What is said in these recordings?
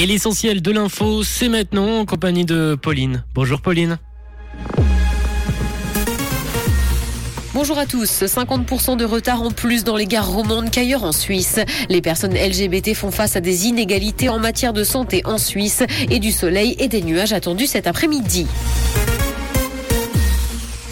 Et l'essentiel de l'info, c'est maintenant en compagnie de Pauline. Bonjour Pauline. Bonjour à tous. 50% de retard en plus dans les gares romandes qu'ailleurs en Suisse. Les personnes LGBT font face à des inégalités en matière de santé en Suisse et du soleil et des nuages attendus cet après-midi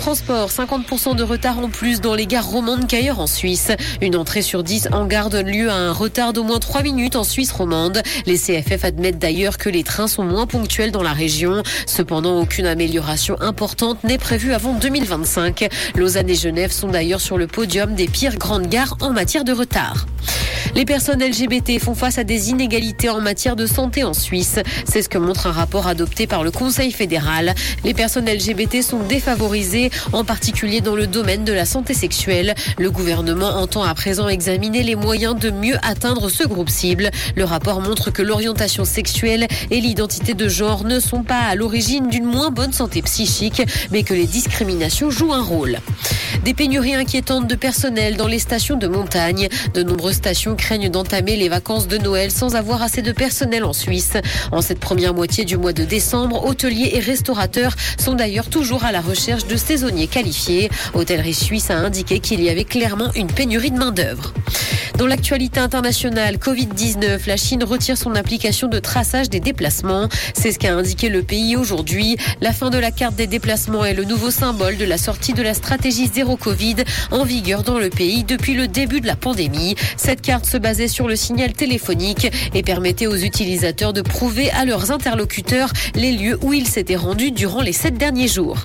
transport, 50% de retard en plus dans les gares romandes qu'ailleurs en Suisse. Une entrée sur 10 en gare donne lieu à un retard d'au moins 3 minutes en Suisse romande. Les CFF admettent d'ailleurs que les trains sont moins ponctuels dans la région. Cependant, aucune amélioration importante n'est prévue avant 2025. Lausanne et Genève sont d'ailleurs sur le podium des pires grandes gares en matière de retard. Les personnes LGBT font face à des inégalités en matière de santé en Suisse. C'est ce que montre un rapport adopté par le Conseil fédéral. Les personnes LGBT sont défavorisées, en particulier dans le domaine de la santé sexuelle. Le gouvernement entend à présent examiner les moyens de mieux atteindre ce groupe cible. Le rapport montre que l'orientation sexuelle et l'identité de genre ne sont pas à l'origine d'une moins bonne santé psychique, mais que les discriminations jouent un rôle. Des pénuries inquiétantes de personnel dans les stations de montagne. De nombreuses stations craignent d'entamer les vacances de Noël sans avoir assez de personnel en Suisse. En cette première moitié du mois de décembre, hôteliers et restaurateurs sont d'ailleurs toujours à la recherche de saisonniers qualifiés. Hôtellerie Suisse a indiqué qu'il y avait clairement une pénurie de main-d'œuvre. Dans l'actualité internationale, Covid-19, la Chine retire son application de traçage des déplacements. C'est ce qu'a indiqué le pays aujourd'hui. La fin de la carte des déplacements est le nouveau symbole de la sortie de la stratégie zéro Covid en vigueur dans le pays depuis le début de la pandémie. Cette carte se basait sur le signal téléphonique et permettait aux utilisateurs de prouver à leurs interlocuteurs les lieux où ils s'étaient rendus durant les sept derniers jours.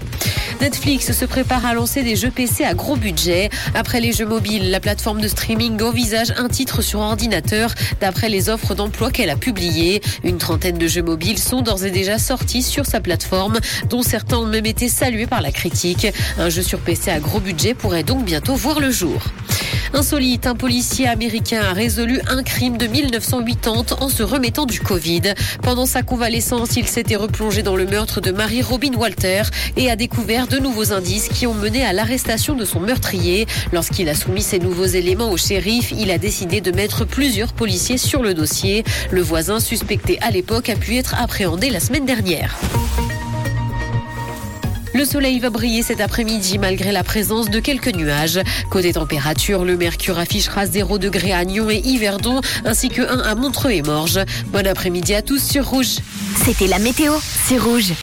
Netflix se prépare à lancer des jeux PC à gros budget. Après les jeux mobiles, la plateforme de streaming envisage un titre sur ordinateur d'après les offres d'emploi qu'elle a publiées. Une trentaine de jeux mobiles sont d'ores et déjà sortis sur sa plateforme, dont certains ont même été salués par la critique. Un jeu sur PC à gros budget pourrait donc bientôt voir le jour. Insolite, un policier américain a résolu un crime de 1980 en se remettant du Covid. Pendant sa convalescence, il s'était replongé dans le meurtre de Marie Robin Walter et a découvert de nouveaux indices qui ont mené à l'arrestation de son meurtrier. Lorsqu'il a soumis ces nouveaux éléments au shérif, il a décidé de mettre plusieurs policiers sur le dossier. Le voisin suspecté à l'époque a pu être appréhendé la semaine dernière. Le soleil va briller cet après-midi malgré la présence de quelques nuages. Côté température, le mercure affichera 0 degré à Nyon et Yverdon, ainsi que 1 à Montreux et Morges. Bon après-midi à tous sur Rouge. C'était la météo, c'est Rouge.